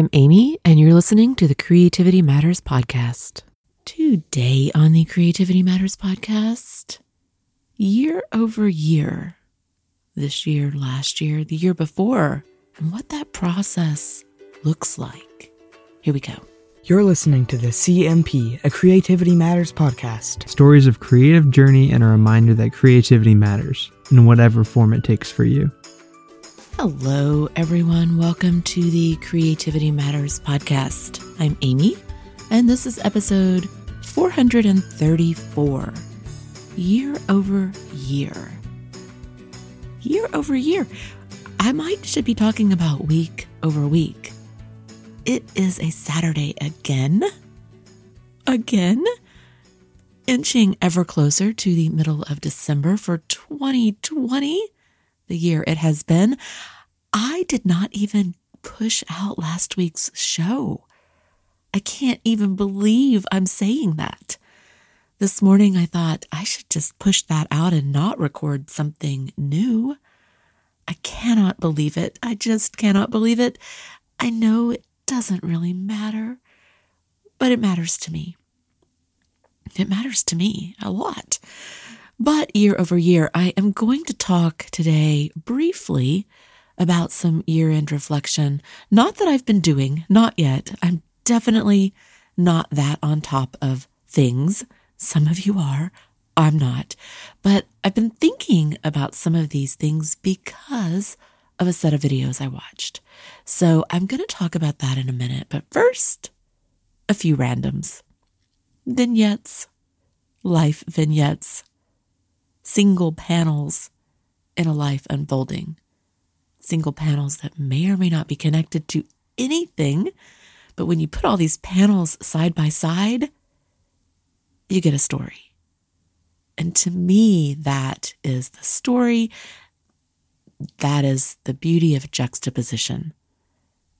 I'm Amy, and you're listening to the Creativity Matters podcast. Today on the Creativity Matters podcast, year over year, this year, last year, the year before, and what that process looks like. Here we go. You're listening to the CMP, a Creativity Matters podcast. Stories of creative journey and a reminder that creativity matters in whatever form it takes for you. Hello, everyone. Welcome to the Creativity Matters podcast. I'm Amy, and this is episode 434 Year over Year. Year over year. I might should be talking about week over week. It is a Saturday again. Again. Inching ever closer to the middle of December for 2020 the year it has been. I did not even push out last week's show. I can't even believe I'm saying that. This morning I thought I should just push that out and not record something new. I cannot believe it. I just cannot believe it. I know it doesn't really matter, but it matters to me. It matters to me a lot. But year over year, I am going to talk today briefly about some year end reflection. Not that I've been doing, not yet. I'm definitely not that on top of things. Some of you are, I'm not. But I've been thinking about some of these things because of a set of videos I watched. So I'm going to talk about that in a minute. But first, a few randoms vignettes, life vignettes single panels in a life unfolding. Single panels that may or may not be connected to anything, but when you put all these panels side by side, you get a story. And to me, that is the story. That is the beauty of juxtaposition.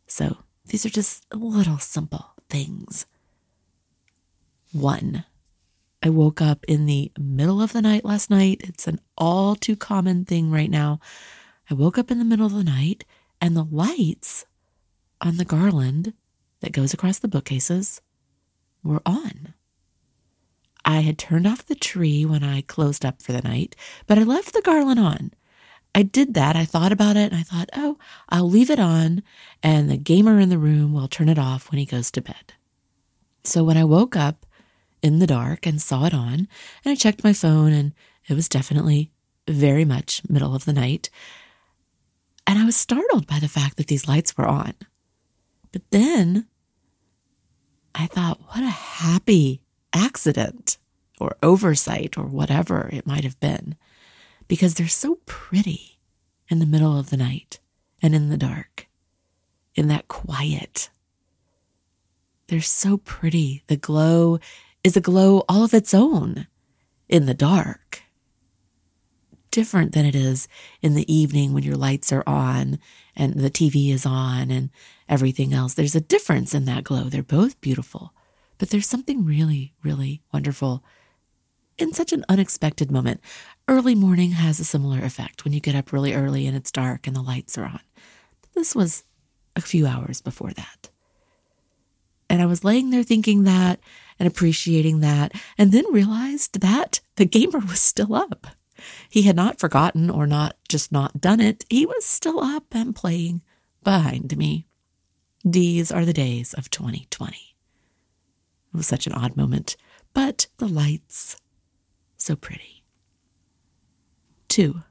So these are just little simple things. One, I woke up in the middle of the night last night. It's an all too common thing right now. I woke up in the middle of the night and the lights on the garland that goes across the bookcases were on. I had turned off the tree when I closed up for the night, but I left the garland on. I did that. I thought about it and I thought, oh, I'll leave it on and the gamer in the room will turn it off when he goes to bed. So when I woke up, in the dark and saw it on, and I checked my phone, and it was definitely very much middle of the night. And I was startled by the fact that these lights were on. But then I thought, what a happy accident or oversight or whatever it might have been, because they're so pretty in the middle of the night and in the dark, in that quiet. They're so pretty. The glow is a glow all of its own in the dark. Different than it is in the evening when your lights are on and the TV is on and everything else. There's a difference in that glow. They're both beautiful, but there's something really, really wonderful in such an unexpected moment. Early morning has a similar effect when you get up really early and it's dark and the lights are on. But This was a few hours before that. And I was laying there thinking that and appreciating that, and then realized that the gamer was still up. He had not forgotten or not just not done it. He was still up and playing behind me. These are the days of 2020. It was such an odd moment, but the lights, so pretty. Two,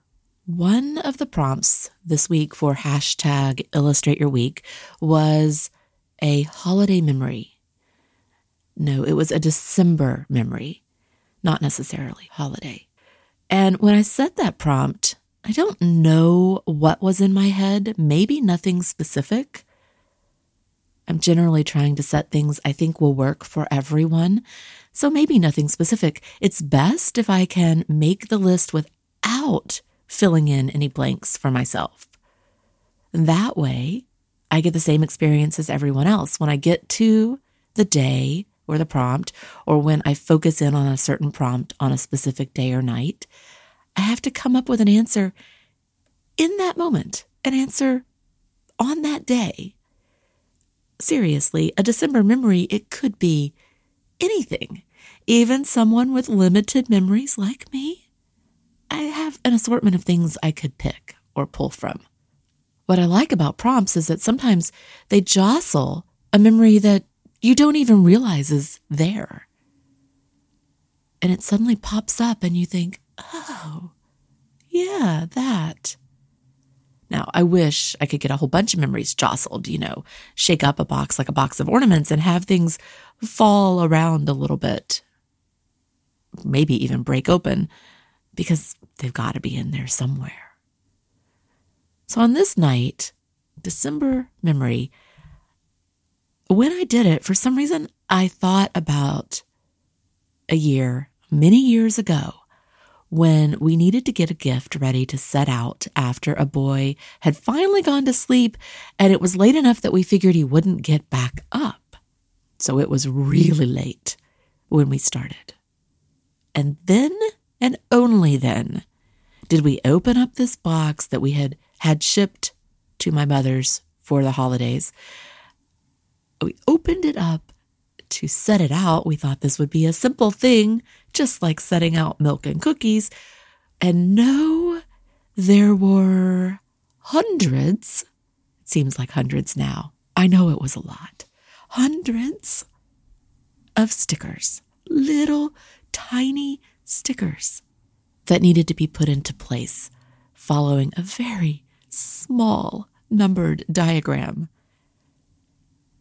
one of the prompts this week for hashtag illustrate your week was a holiday memory. No, it was a December memory, not necessarily holiday. And when I set that prompt, I don't know what was in my head, maybe nothing specific. I'm generally trying to set things I think will work for everyone, so maybe nothing specific. It's best if I can make the list without filling in any blanks for myself. That way, I get the same experience as everyone else. When I get to the day or the prompt, or when I focus in on a certain prompt on a specific day or night, I have to come up with an answer in that moment, an answer on that day. seriously, a December memory, it could be anything. Even someone with limited memories like me. I have an assortment of things I could pick or pull from. What I like about prompts is that sometimes they jostle a memory that you don't even realize is there. And it suddenly pops up, and you think, oh, yeah, that. Now, I wish I could get a whole bunch of memories jostled, you know, shake up a box like a box of ornaments and have things fall around a little bit. Maybe even break open because they've got to be in there somewhere. So on this night, December memory, when I did it, for some reason, I thought about a year, many years ago, when we needed to get a gift ready to set out after a boy had finally gone to sleep and it was late enough that we figured he wouldn't get back up. So it was really late when we started. And then, and only then, did we open up this box that we had had shipped to my mother's for the holidays. We opened it up to set it out, we thought this would be a simple thing, just like setting out milk and cookies. And no, there were hundreds. It seems like hundreds now. I know it was a lot. Hundreds of stickers, little tiny stickers that needed to be put into place following a very small numbered diagram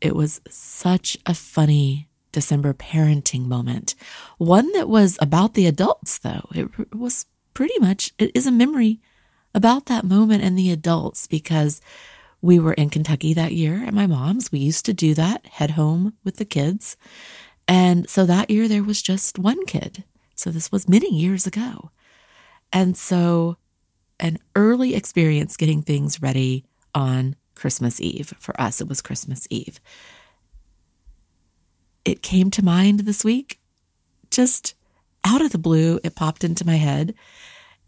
it was such a funny December parenting moment. One that was about the adults, though. It was pretty much, it is a memory about that moment and the adults because we were in Kentucky that year at my mom's. We used to do that, head home with the kids. And so that year there was just one kid. So this was many years ago. And so an early experience getting things ready on Christmas Eve. For us, it was Christmas Eve. It came to mind this week, just out of the blue, it popped into my head.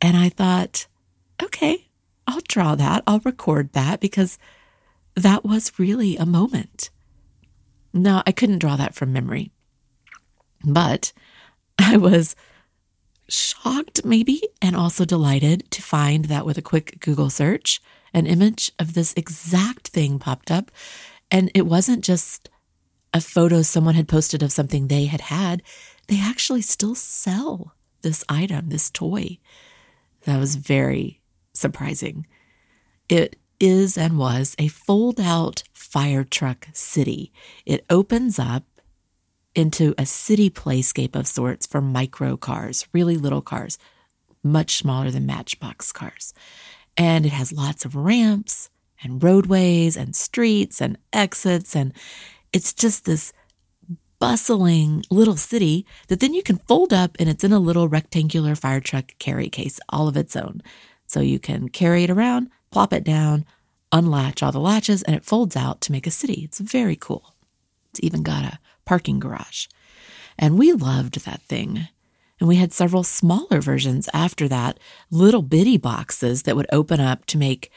And I thought, okay, I'll draw that, I'll record that because that was really a moment. Now, I couldn't draw that from memory, but I was shocked, maybe, and also delighted to find that with a quick Google search, an image of this exact thing popped up. And it wasn't just a photo someone had posted of something they had had, they actually still sell this item, this toy. That was very surprising. It is and was a fold out fire truck city. It opens up into a city playscape of sorts for micro cars, really little cars, much smaller than matchbox cars. And it has lots of ramps and roadways and streets and exits. And it's just this bustling little city that then you can fold up and it's in a little rectangular fire truck carry case all of its own. So you can carry it around, plop it down, unlatch all the latches, and it folds out to make a city. It's very cool. It's even got a parking garage. And we loved that thing. And we had several smaller versions after that, little bitty boxes that would open up to make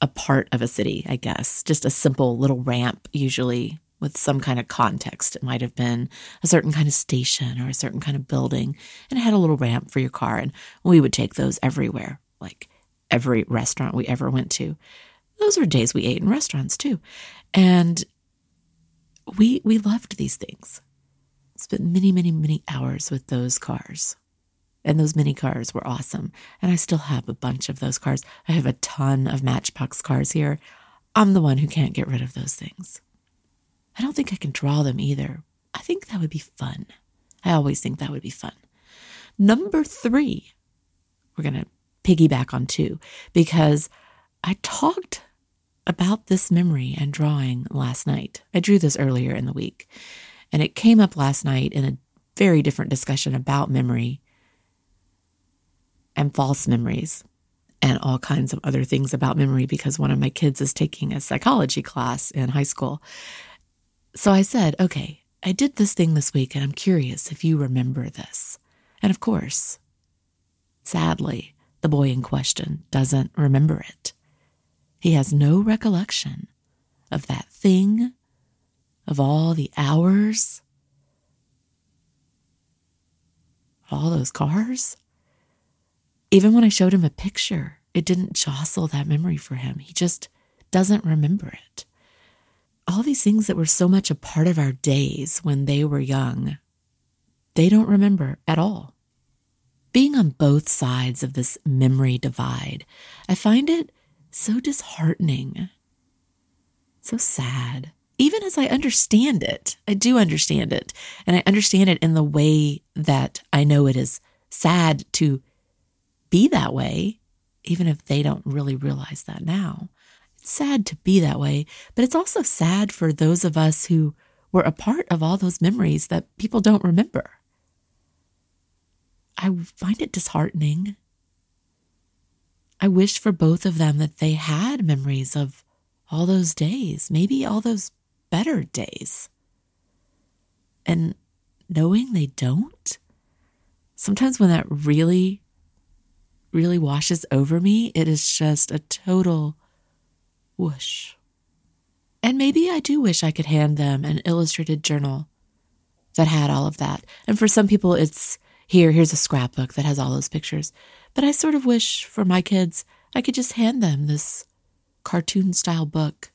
a part of a city, I guess. Just a simple little ramp, usually with some kind of context. It might have been a certain kind of station or a certain kind of building, and it had a little ramp for your car. And we would take those everywhere, like every restaurant we ever went to. Those were days we ate in restaurants too. And we we loved these things spent many, many, many hours with those cars. And those mini cars were awesome. And I still have a bunch of those cars. I have a ton of Matchbox cars here. I'm the one who can't get rid of those things. I don't think I can draw them either. I think that would be fun. I always think that would be fun. Number three, we're going to piggyback on two because I talked about this memory and drawing last night. I drew this earlier in the week. And it came up last night in a very different discussion about memory and false memories and all kinds of other things about memory because one of my kids is taking a psychology class in high school. So I said, okay, I did this thing this week and I'm curious if you remember this. And of course, sadly, the boy in question doesn't remember it. He has no recollection of that thing of all the hours, all those cars. Even when I showed him a picture, it didn't jostle that memory for him. He just doesn't remember it. All these things that were so much a part of our days when they were young, they don't remember at all. Being on both sides of this memory divide, I find it so disheartening, so sad. Even as I understand it, I do understand it, and I understand it in the way that I know it is sad to be that way, even if they don't really realize that now. It's sad to be that way, but it's also sad for those of us who were a part of all those memories that people don't remember. I find it disheartening. I wish for both of them that they had memories of all those days, maybe all those better days. And knowing they don't, sometimes when that really really washes over me, it is just a total whoosh. And maybe I do wish I could hand them an illustrated journal that had all of that. And for some people, it's here, here's a scrapbook that has all those pictures. But I sort of wish for my kids, I could just hand them this cartoon style book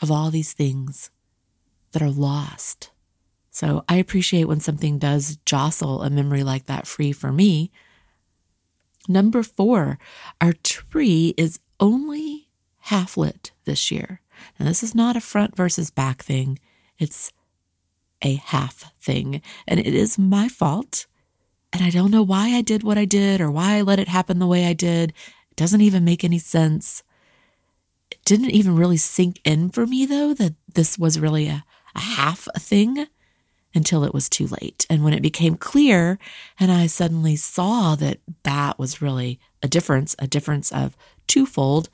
of all these things that are lost. So I appreciate when something does jostle a memory like that free for me Number four, our tree is only half lit this year. And this is not a front versus back thing, it's a half thing. And it is my fault. And I don't know why I did what I did or why I let it happen the way I did. It doesn't even make any sense. Didn't even really sink in for me, though, that this was really a, a half a thing until it was too late. And when it became clear and I suddenly saw that that was really a difference, a difference of twofold,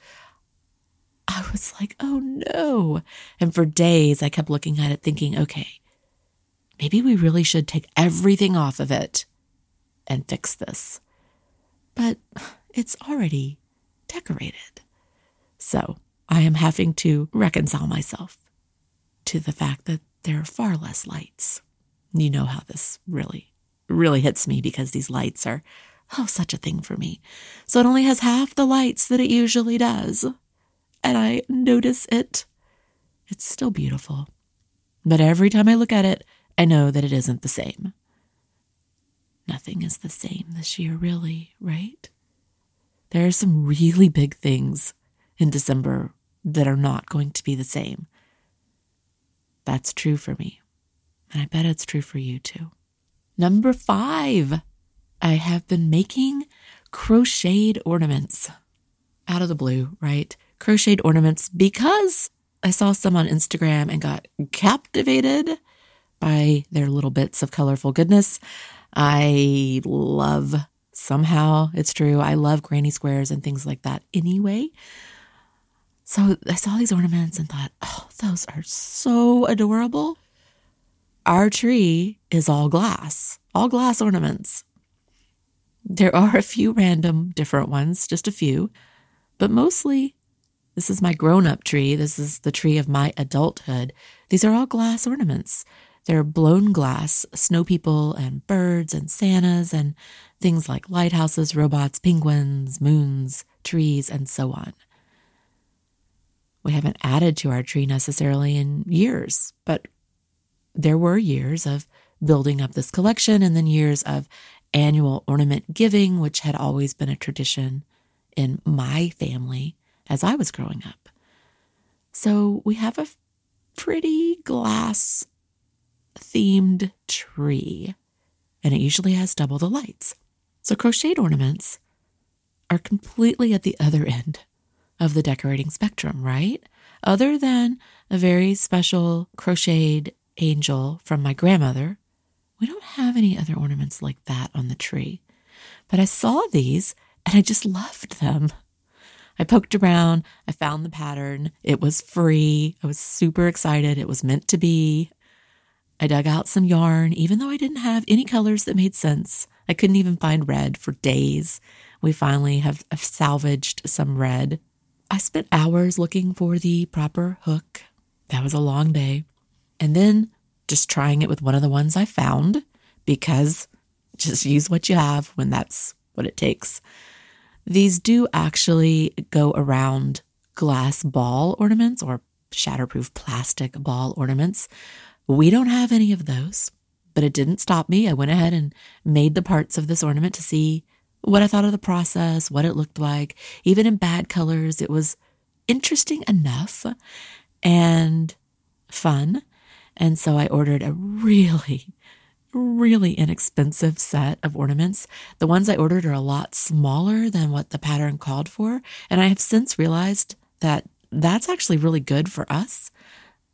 I was like, oh no. And for days, I kept looking at it thinking, okay, maybe we really should take everything off of it and fix this. But it's already decorated. So I am having to reconcile myself to the fact that there are far less lights. You know how this really, really hits me because these lights are, oh, such a thing for me. So it only has half the lights that it usually does. And I notice it. It's still beautiful. But every time I look at it, I know that it isn't the same. Nothing is the same this year, really, right? There are some really big things in December that are not going to be the same. That's true for me. And I bet it's true for you too. Number five, I have been making crocheted ornaments out of the blue, right? Crocheted ornaments because I saw some on Instagram and got captivated by their little bits of colorful goodness. I love, somehow it's true, I love granny squares and things like that anyway. So I saw these ornaments and thought, oh, those are so adorable. Our tree is all glass, all glass ornaments. There are a few random different ones, just a few, but mostly this is my grown up tree. This is the tree of my adulthood. These are all glass ornaments. They're blown glass, snow people and birds and Santas and things like lighthouses, robots, penguins, moons, trees, and so on. We haven't added to our tree necessarily in years, but there were years of building up this collection and then years of annual ornament giving, which had always been a tradition in my family as I was growing up. So we have a pretty glass themed tree, and it usually has double the lights. So crocheted ornaments are completely at the other end of the decorating spectrum, right? Other than a very special crocheted angel from my grandmother. We don't have any other ornaments like that on the tree. But I saw these and I just loved them. I poked around, I found the pattern. It was free. I was super excited. It was meant to be. I dug out some yarn, even though I didn't have any colors that made sense. I couldn't even find red for days. We finally have salvaged some red. I spent hours looking for the proper hook. That was a long day. and then just trying it with one of the ones I found because just use what you have when that's what it takes. These do actually go around glass ball ornaments or shatterproof plastic ball ornaments. We don't have any of those, but it didn't stop me. I went ahead and made the parts of this ornament to see what I thought of the process, what it looked like. Even in bad colors, it was interesting enough and fun. And so I ordered a really, really inexpensive set of ornaments. The ones I ordered are a lot smaller than what the pattern called for. And I have since realized that that's actually really good for us.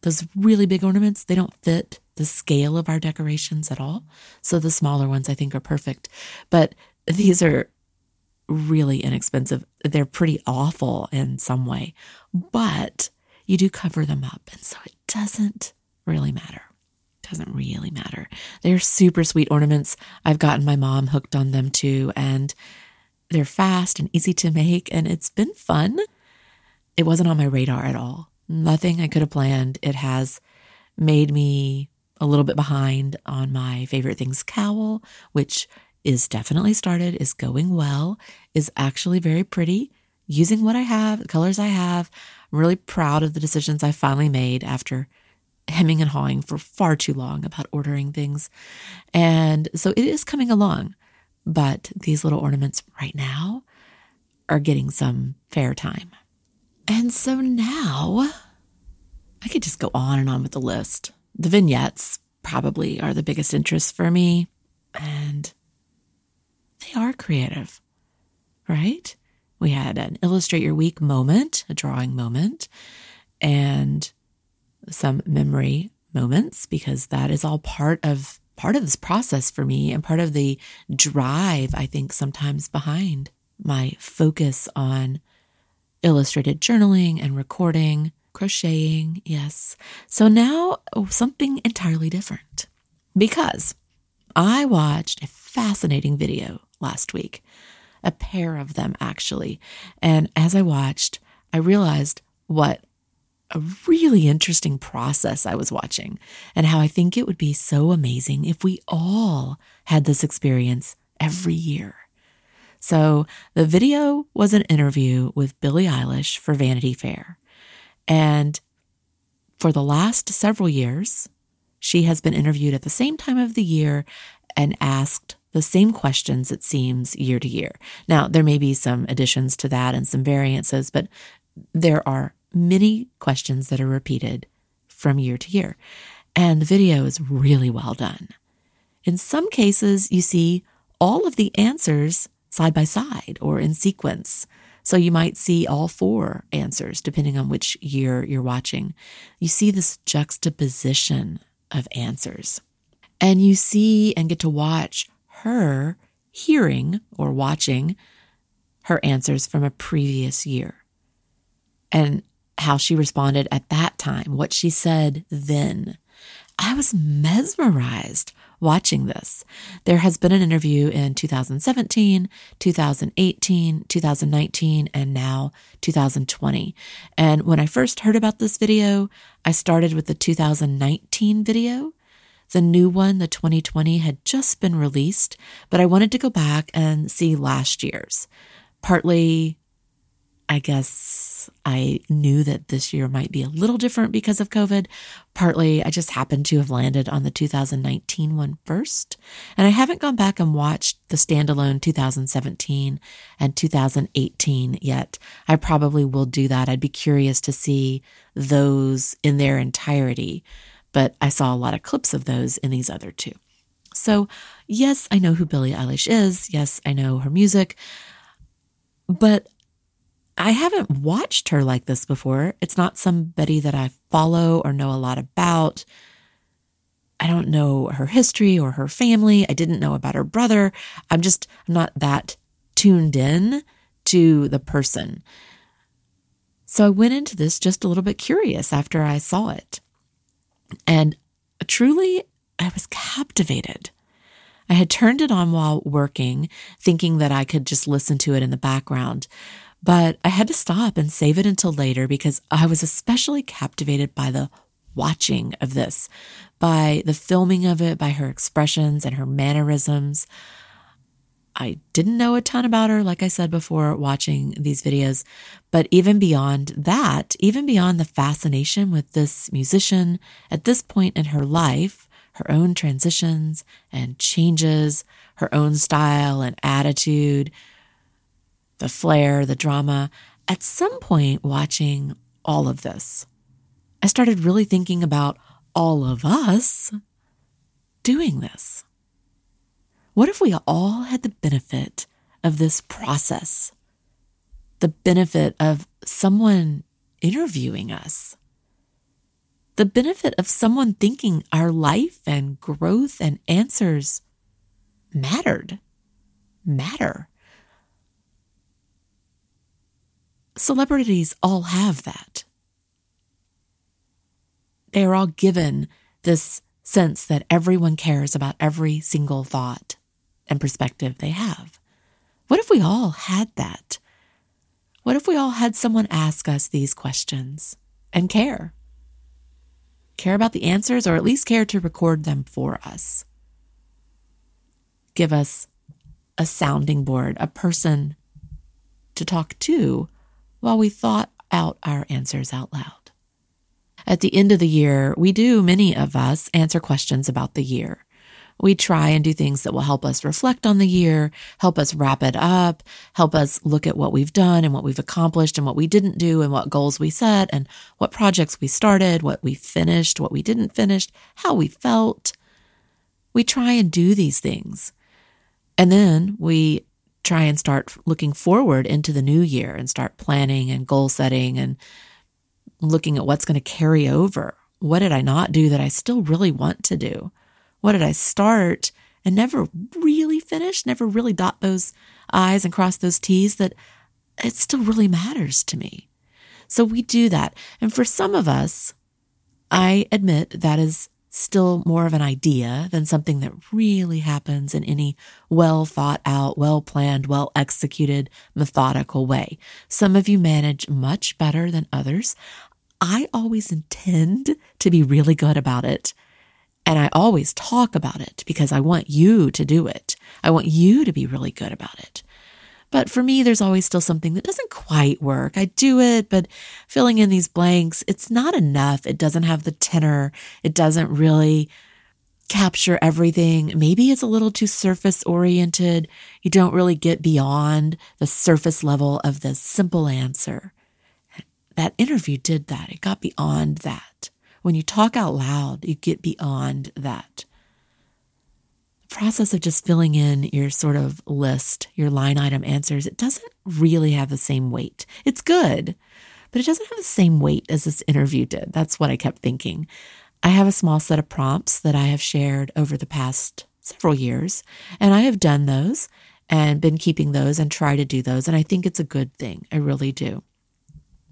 Those really big ornaments, they don't fit the scale of our decorations at all. So the smaller ones I think are perfect. But these are really inexpensive. They're pretty awful in some way, but you do cover them up. And so it doesn't really matter. It doesn't really matter. They're super sweet ornaments. I've gotten my mom hooked on them too. And they're fast and easy to make. And it's been fun. It wasn't on my radar at all. Nothing I could have planned. It has made me a little bit behind on my favorite things cowl, which is definitely started, is going well, is actually very pretty. Using what I have, the colors I have, I'm really proud of the decisions I finally made after hemming and hawing for far too long about ordering things. And so it is coming along. But these little ornaments right now are getting some fair time. And so now I could just go on and on with the list. The vignettes probably are the biggest interest for me. And they are creative, right? We had an illustrate your week moment, a drawing moment, and some memory moments because that is all part of part of this process for me and part of the drive I think sometimes behind my focus on illustrated journaling and recording, crocheting, yes. So now oh, something entirely different because I watched a fascinating video last week, a pair of them actually. And as I watched, I realized what a really interesting process I was watching and how I think it would be so amazing if we all had this experience every year. So the video was an interview with Billie Eilish for Vanity Fair. And for the last several years, she has been interviewed at the same time of the year and asked the same questions, it seems, year to year. Now, there may be some additions to that and some variances, but there are many questions that are repeated from year to year. And the video is really well done. In some cases, you see all of the answers side by side or in sequence. So you might see all four answers depending on which year you're watching. You see this juxtaposition of answers. And you see and get to watch her hearing or watching her answers from a previous year and how she responded at that time, what she said then. I was mesmerized watching this. There has been an interview in 2017, 2018, 2019, and now 2020. And when I first heard about this video, I started with the 2019 video the new one, the 2020, had just been released, but I wanted to go back and see last year's. Partly, I guess I knew that this year might be a little different because of COVID. Partly, I just happened to have landed on the 2019 one first. And I haven't gone back and watched the standalone 2017 and 2018 yet. I probably will do that. I'd be curious to see those in their entirety but I saw a lot of clips of those in these other two. So, yes, I know who Billie Eilish is. Yes, I know her music, but I haven't watched her like this before. It's not somebody that I follow or know a lot about. I don't know her history or her family. I didn't know about her brother. I'm just not that tuned in to the person. So I went into this just a little bit curious after I saw it. And truly, I was captivated. I had turned it on while working, thinking that I could just listen to it in the background. But I had to stop and save it until later because I was especially captivated by the watching of this, by the filming of it, by her expressions and her mannerisms. I didn't know a ton about her, like I said before, watching these videos. But even beyond that, even beyond the fascination with this musician at this point in her life, her own transitions and changes, her own style and attitude, the flair, the drama, at some point watching all of this, I started really thinking about all of us doing this. What if we all had the benefit of this process? The benefit of someone interviewing us? The benefit of someone thinking our life and growth and answers mattered, matter. Celebrities all have that. They are all given this sense that everyone cares about every single thought and perspective they have. What if we all had that? What if we all had someone ask us these questions and care? Care about the answers, or at least care to record them for us. Give us a sounding board, a person to talk to while we thought out our answers out loud. At the end of the year, we do, many of us, answer questions about the year we try and do things that will help us reflect on the year, help us wrap it up, help us look at what we've done and what we've accomplished and what we didn't do and what goals we set and what projects we started, what we finished, what we didn't finish, how we felt. We try and do these things. And then we try and start looking forward into the new year and start planning and goal setting and looking at what's going to carry over. What did I not do that I still really want to do? What did I start and never really finish, never really dot those I's and cross those T's that it still really matters to me. So we do that. And for some of us, I admit that is still more of an idea than something that really happens in any well thought out, well planned, well executed, methodical way. Some of you manage much better than others. I always intend to be really good about it. And I always talk about it because I want you to do it. I want you to be really good about it. But for me, there's always still something that doesn't quite work. I do it, but filling in these blanks, it's not enough. It doesn't have the tenor. It doesn't really capture everything. Maybe it's a little too surface oriented. You don't really get beyond the surface level of the simple answer. That interview did that. It got beyond that. When you talk out loud, you get beyond that. The process of just filling in your sort of list, your line item answers, it doesn't really have the same weight. It's good, but it doesn't have the same weight as this interview did. That's what I kept thinking. I have a small set of prompts that I have shared over the past several years, and I have done those and been keeping those and try to do those. And I think it's a good thing. I really do.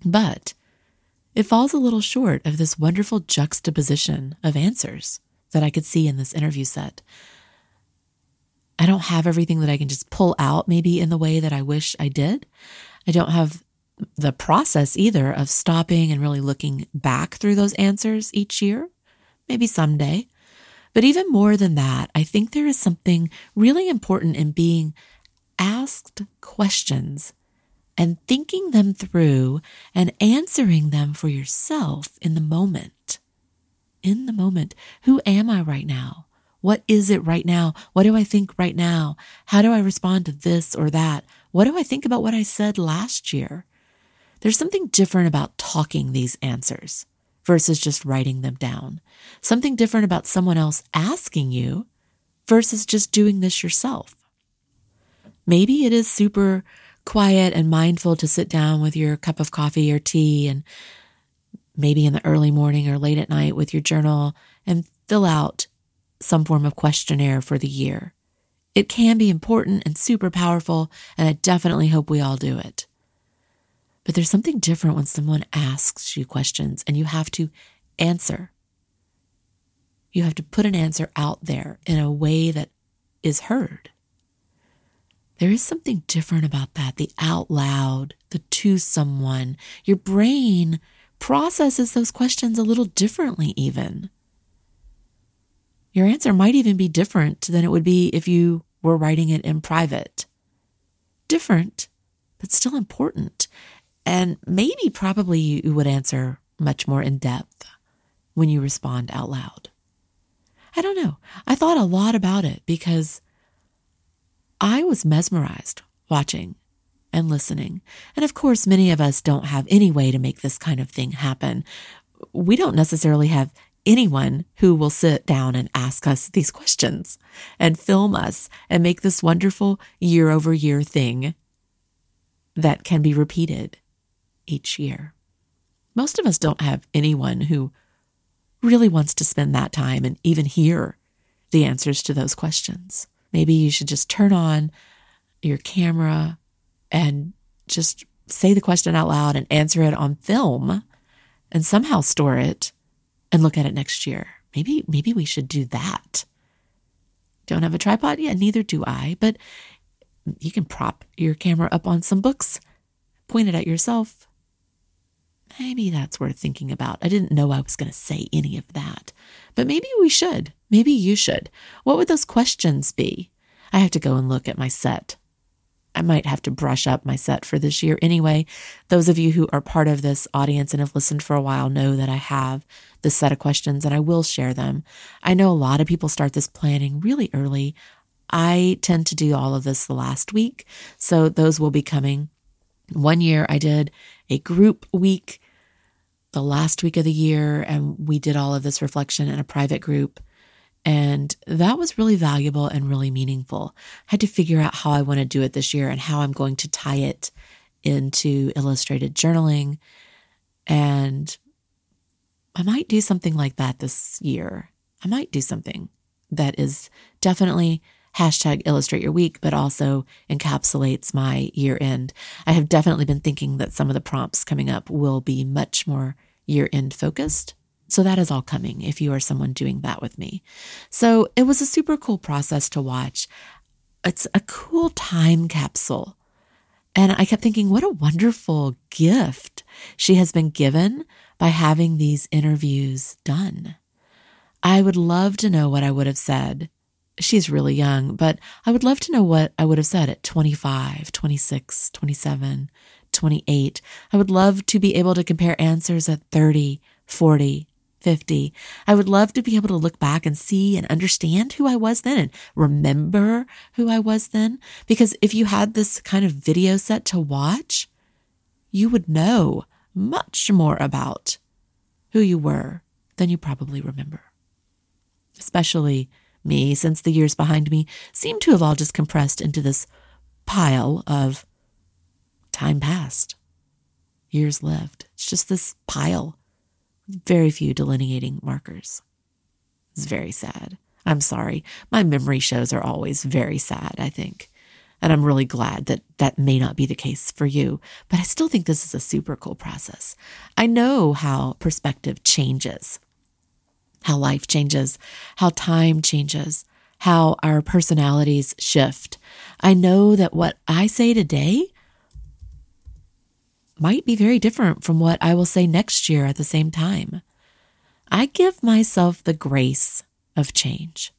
But it falls a little short of this wonderful juxtaposition of answers that I could see in this interview set. I don't have everything that I can just pull out, maybe in the way that I wish I did. I don't have the process either of stopping and really looking back through those answers each year. Maybe someday. But even more than that, I think there is something really important in being asked questions and thinking them through and answering them for yourself in the moment. In the moment. Who am I right now? What is it right now? What do I think right now? How do I respond to this or that? What do I think about what I said last year? There's something different about talking these answers versus just writing them down. Something different about someone else asking you versus just doing this yourself. Maybe it is super quiet and mindful to sit down with your cup of coffee or tea and maybe in the early morning or late at night with your journal and fill out some form of questionnaire for the year. It can be important and super powerful, and I definitely hope we all do it. But there's something different when someone asks you questions and you have to answer. You have to put an answer out there in a way that is heard. There is something different about that, the out loud, the to someone. Your brain processes those questions a little differently, even. Your answer might even be different than it would be if you were writing it in private. Different, but still important. And maybe probably you would answer much more in depth when you respond out loud. I don't know. I thought a lot about it because I was mesmerized watching and listening. And of course, many of us don't have any way to make this kind of thing happen. We don't necessarily have anyone who will sit down and ask us these questions and film us and make this wonderful year over year thing that can be repeated each year. Most of us don't have anyone who really wants to spend that time and even hear the answers to those questions. Maybe you should just turn on your camera and just say the question out loud and answer it on film and somehow store it and look at it next year. Maybe maybe we should do that. Don't have a tripod? Yeah, neither do I, but you can prop your camera up on some books, point it at yourself. Maybe that's worth thinking about. I didn't know I was going to say any of that, but maybe we should. Maybe you should. What would those questions be? I have to go and look at my set I might have to brush up my set for this year anyway. Those of you who are part of this audience and have listened for a while know that I have this set of questions and I will share them. I know a lot of people start this planning really early. I tend to do all of this the last week, so those will be coming. One year I did a group week the last week of the year, and we did all of this reflection in a private group. And that was really valuable and really meaningful. I had to figure out how I want to do it this year and how I'm going to tie it into illustrated journaling. And I might do something like that this year. I might do something that is definitely hashtag illustrate your week, but also encapsulates my year end. I have definitely been thinking that some of the prompts coming up will be much more year end focused. So that is all coming if you are someone doing that with me. So it was a super cool process to watch. It's a cool time capsule. And I kept thinking, what a wonderful gift she has been given by having these interviews done. I would love to know what I would have said. She's really young, but I would love to know what I would have said at 25, 26, 27, 28. I would love to be able to compare answers at 30, 40, 50. I would love to be able to look back and see and understand who I was then and remember who I was then. Because if you had this kind of video set to watch, you would know much more about who you were than you probably remember. Especially me, since the years behind me seem to have all just compressed into this pile of time past, years lived. It's just this pile very few delineating markers. It's very sad. I'm sorry. My memory shows are always very sad, I think. And I'm really glad that that may not be the case for you, but I still think this is a super cool process. I know how perspective changes, how life changes, how time changes, how our personalities shift. I know that what I say today might be very different from what I will say next year at the same time. I give myself the grace of change,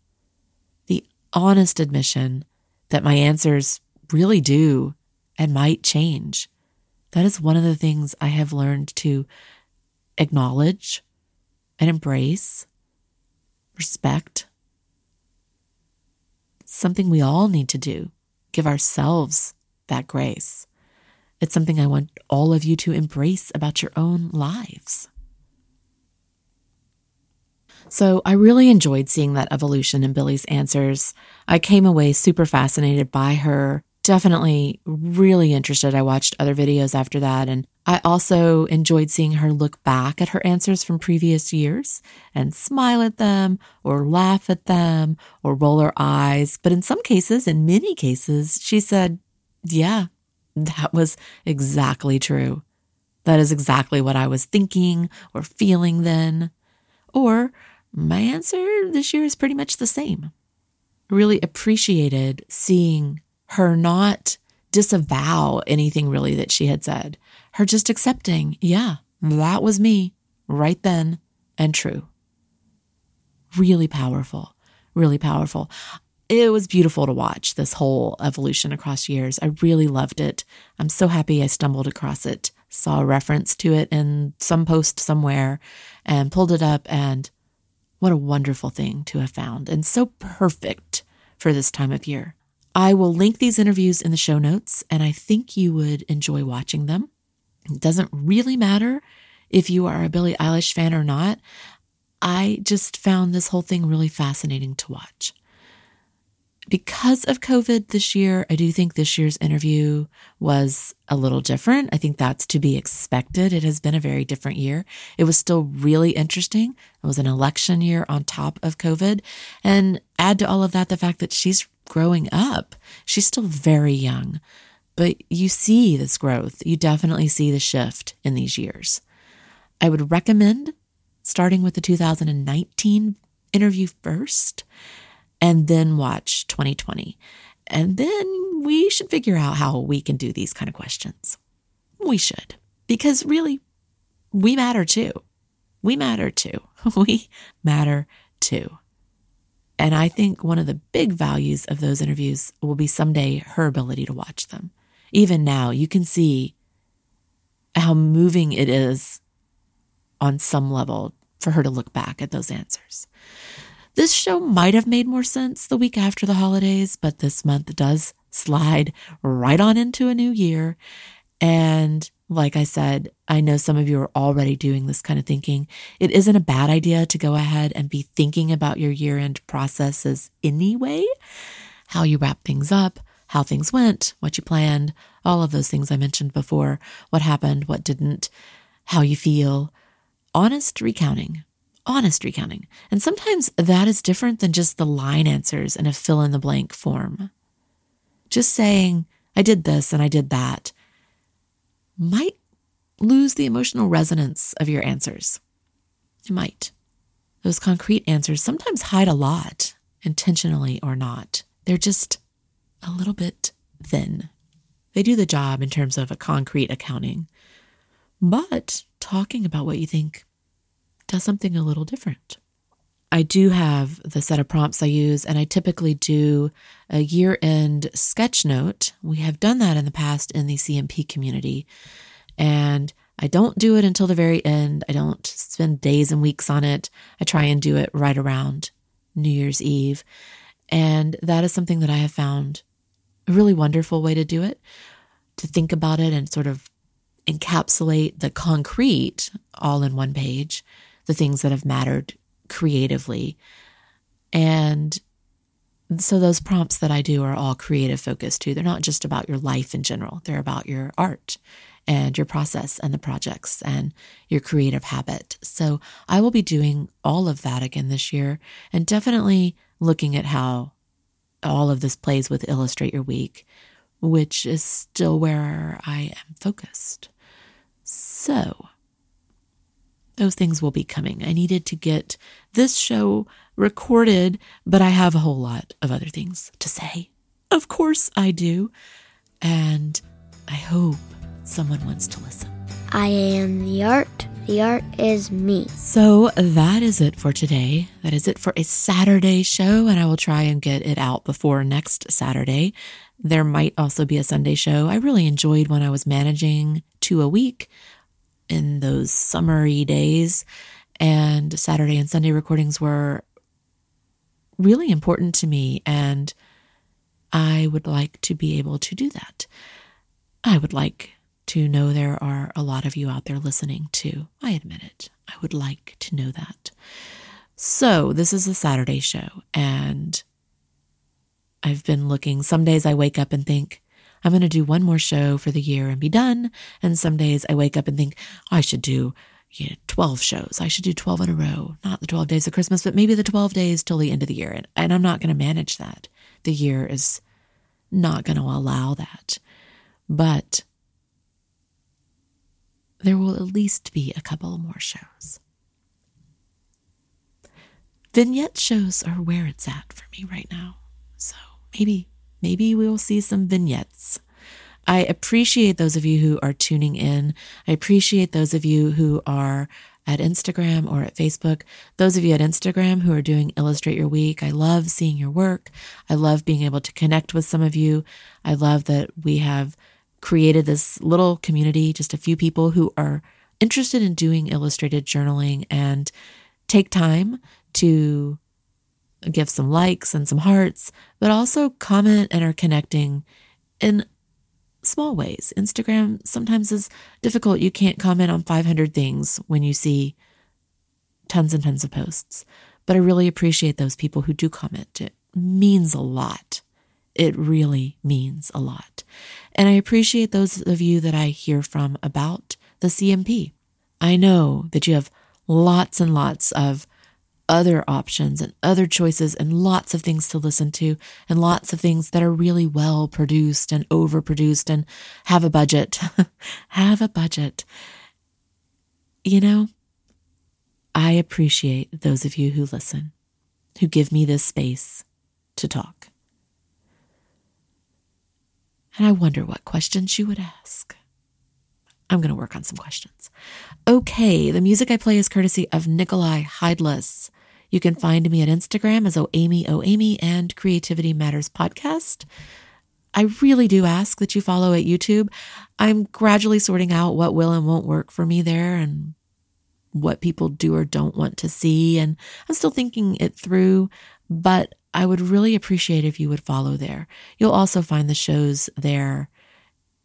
the honest admission that my answers really do and might change. That is one of the things I have learned to acknowledge and embrace, respect. Something we all need to do, give ourselves that grace. It's something I want all of you to embrace about your own lives. So I really enjoyed seeing that evolution in Billie's answers. I came away super fascinated by her. Definitely really interested. I watched other videos after that. And I also enjoyed seeing her look back at her answers from previous years and smile at them or laugh at them or roll her eyes. But in some cases, in many cases, she said, Yeah, that was exactly true. That is exactly what I was thinking or feeling then. Or my answer this year is pretty much the same. Really appreciated seeing her not disavow anything really that she had said, her just accepting, yeah, That was me right then and true. Really powerful, really powerful. It was beautiful to watch this whole evolution across years. I really loved it. I'm so happy I stumbled across it, saw a reference to it in some post somewhere, and pulled it up. And what a wonderful thing to have found, and so perfect for this time of year. I will link these interviews in the show notes, and I think you would enjoy watching them. It doesn't really matter if you are a Billie Eilish fan or not. I just found this whole thing really fascinating to watch. Because of COVID this year, I do think this year's interview was a little different. I think that's to be expected. It has been a very different year. It was still really interesting. It was an election year on top of COVID. And add to all of that the fact that she's growing up. She's still very young, but you see this growth. You definitely see the shift in these years. I would recommend starting with the 2019 interview first and then watch 2020. And then we should figure out how we can do these kind of questions. We should, because really, we matter too. We matter too. We matter too. And I think one of the big values of those interviews will be someday her ability to watch them. Even now, you can see how moving it is on some level for her to look back at those answers. This show might have made more sense the week after the holidays, but this month does slide right on into a new year. And like I said, I know some of you are already doing this kind of thinking. It isn't a bad idea to go ahead and be thinking about your year end processes anyway, how you wrap things up, how things went, what you planned, all of those things I mentioned before, what happened, what didn't, how you feel honest recounting. Honest recounting. And sometimes that is different than just the line answers in a fill in the blank form. Just saying, I did this and I did that might lose the emotional resonance of your answers. It might. Those concrete answers sometimes hide a lot, intentionally or not. They're just a little bit thin. They do the job in terms of a concrete accounting. But talking about what you think does something a little different. I do have the set of prompts I use, and I typically do a year end sketch note. We have done that in the past in the CMP community, and I don't do it until the very end. I don't spend days and weeks on it. I try and do it right around New Year's Eve. And that is something that I have found a really wonderful way to do it, to think about it and sort of encapsulate the concrete all in one page the things that have mattered creatively. And so those prompts that I do are all creative focused too. They're not just about your life in general, they're about your art and your process and the projects and your creative habit. So I will be doing all of that again this year and definitely looking at how all of this plays with Illustrate Your Week, which is still where I am focused. So, those things will be coming. I needed to get this show recorded, but I have a whole lot of other things to say. Of course, I do. And I hope someone wants to listen. I am the art. The art is me. So that is it for today. That is it for a Saturday show, and I will try and get it out before next Saturday. There might also be a Sunday show. I really enjoyed when I was managing two a week in those summery days. And Saturday and Sunday recordings were really important to me. And I would like to be able to do that. I would like to know there are a lot of you out there listening too. I admit it. I would like to know that. So, this is a Saturday show, and I've been looking. Some days I wake up and think, I'm going to do one more show for the year and be done. And some days I wake up and think, I should do you know, 12 shows. I should do 12 in a row, not the 12 days of Christmas, but maybe the 12 days till the end of the year. And, and I'm not going to manage that. The year is not going to allow that. But there will at least be a couple more shows. Vignette shows are where it's at for me right now. So maybe Maybe we will see some vignettes. I appreciate those of you who are tuning in. I appreciate those of you who are at Instagram or at Facebook. Those of you at Instagram who are doing Illustrate Your Week, I love seeing your work. I love being able to connect with some of you. I love that we have created this little community, just a few people who are interested in doing illustrated journaling and take time to give some likes and some hearts, but also comment and are connecting in small ways. Instagram sometimes is difficult. You can't comment on 500 things when you see tons and tons of posts. But I really appreciate those people who do comment. It means a lot. It really means a lot. And I appreciate those of you that I hear from about the CMP. I know that you have lots and lots of other options and other choices and lots of things to listen to and lots of things that are really well produced and overproduced and have a budget. have a budget. You know, I appreciate those of you who listen, who give me this space to talk. And I wonder what questions you would ask. I'm going to work on some questions. Okay, the music I play is courtesy of Nikolai Heidlas. You can find me at Instagram as OAmy OAmy and Creativity Matters Podcast. I really do ask that you follow at YouTube. I'm gradually sorting out what will and won't work for me there and what people do or don't want to see. And I'm still thinking it through, but I would really appreciate if you would follow there. You'll also find the shows there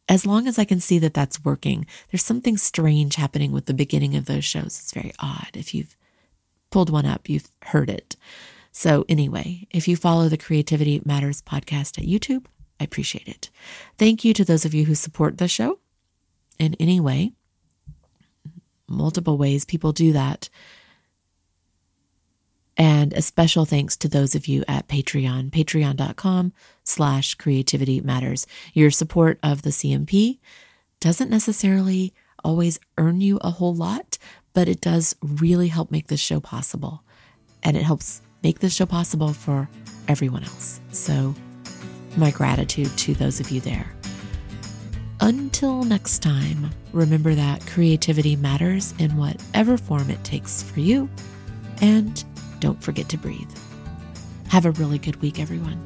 as long as I can see that that's working. There's something strange happening with the beginning of those shows. It's very odd. If you've pulled one up, you've heard it. So, anyway, if you follow the Creativity Matters podcast at YouTube, I appreciate it. Thank you to those of you who support the show in any way. Multiple ways people do that. And a special thanks to those of you at Patreon, patreon.com slash creativity matters. Your support of the CMP doesn't necessarily always earn you a whole lot, but it does really help make this show possible. And it helps make this show possible for everyone else. So, my gratitude to those of you there. Until next time, remember that creativity matters in whatever form it takes for you. And don't forget to breathe. Have a really good week, everyone.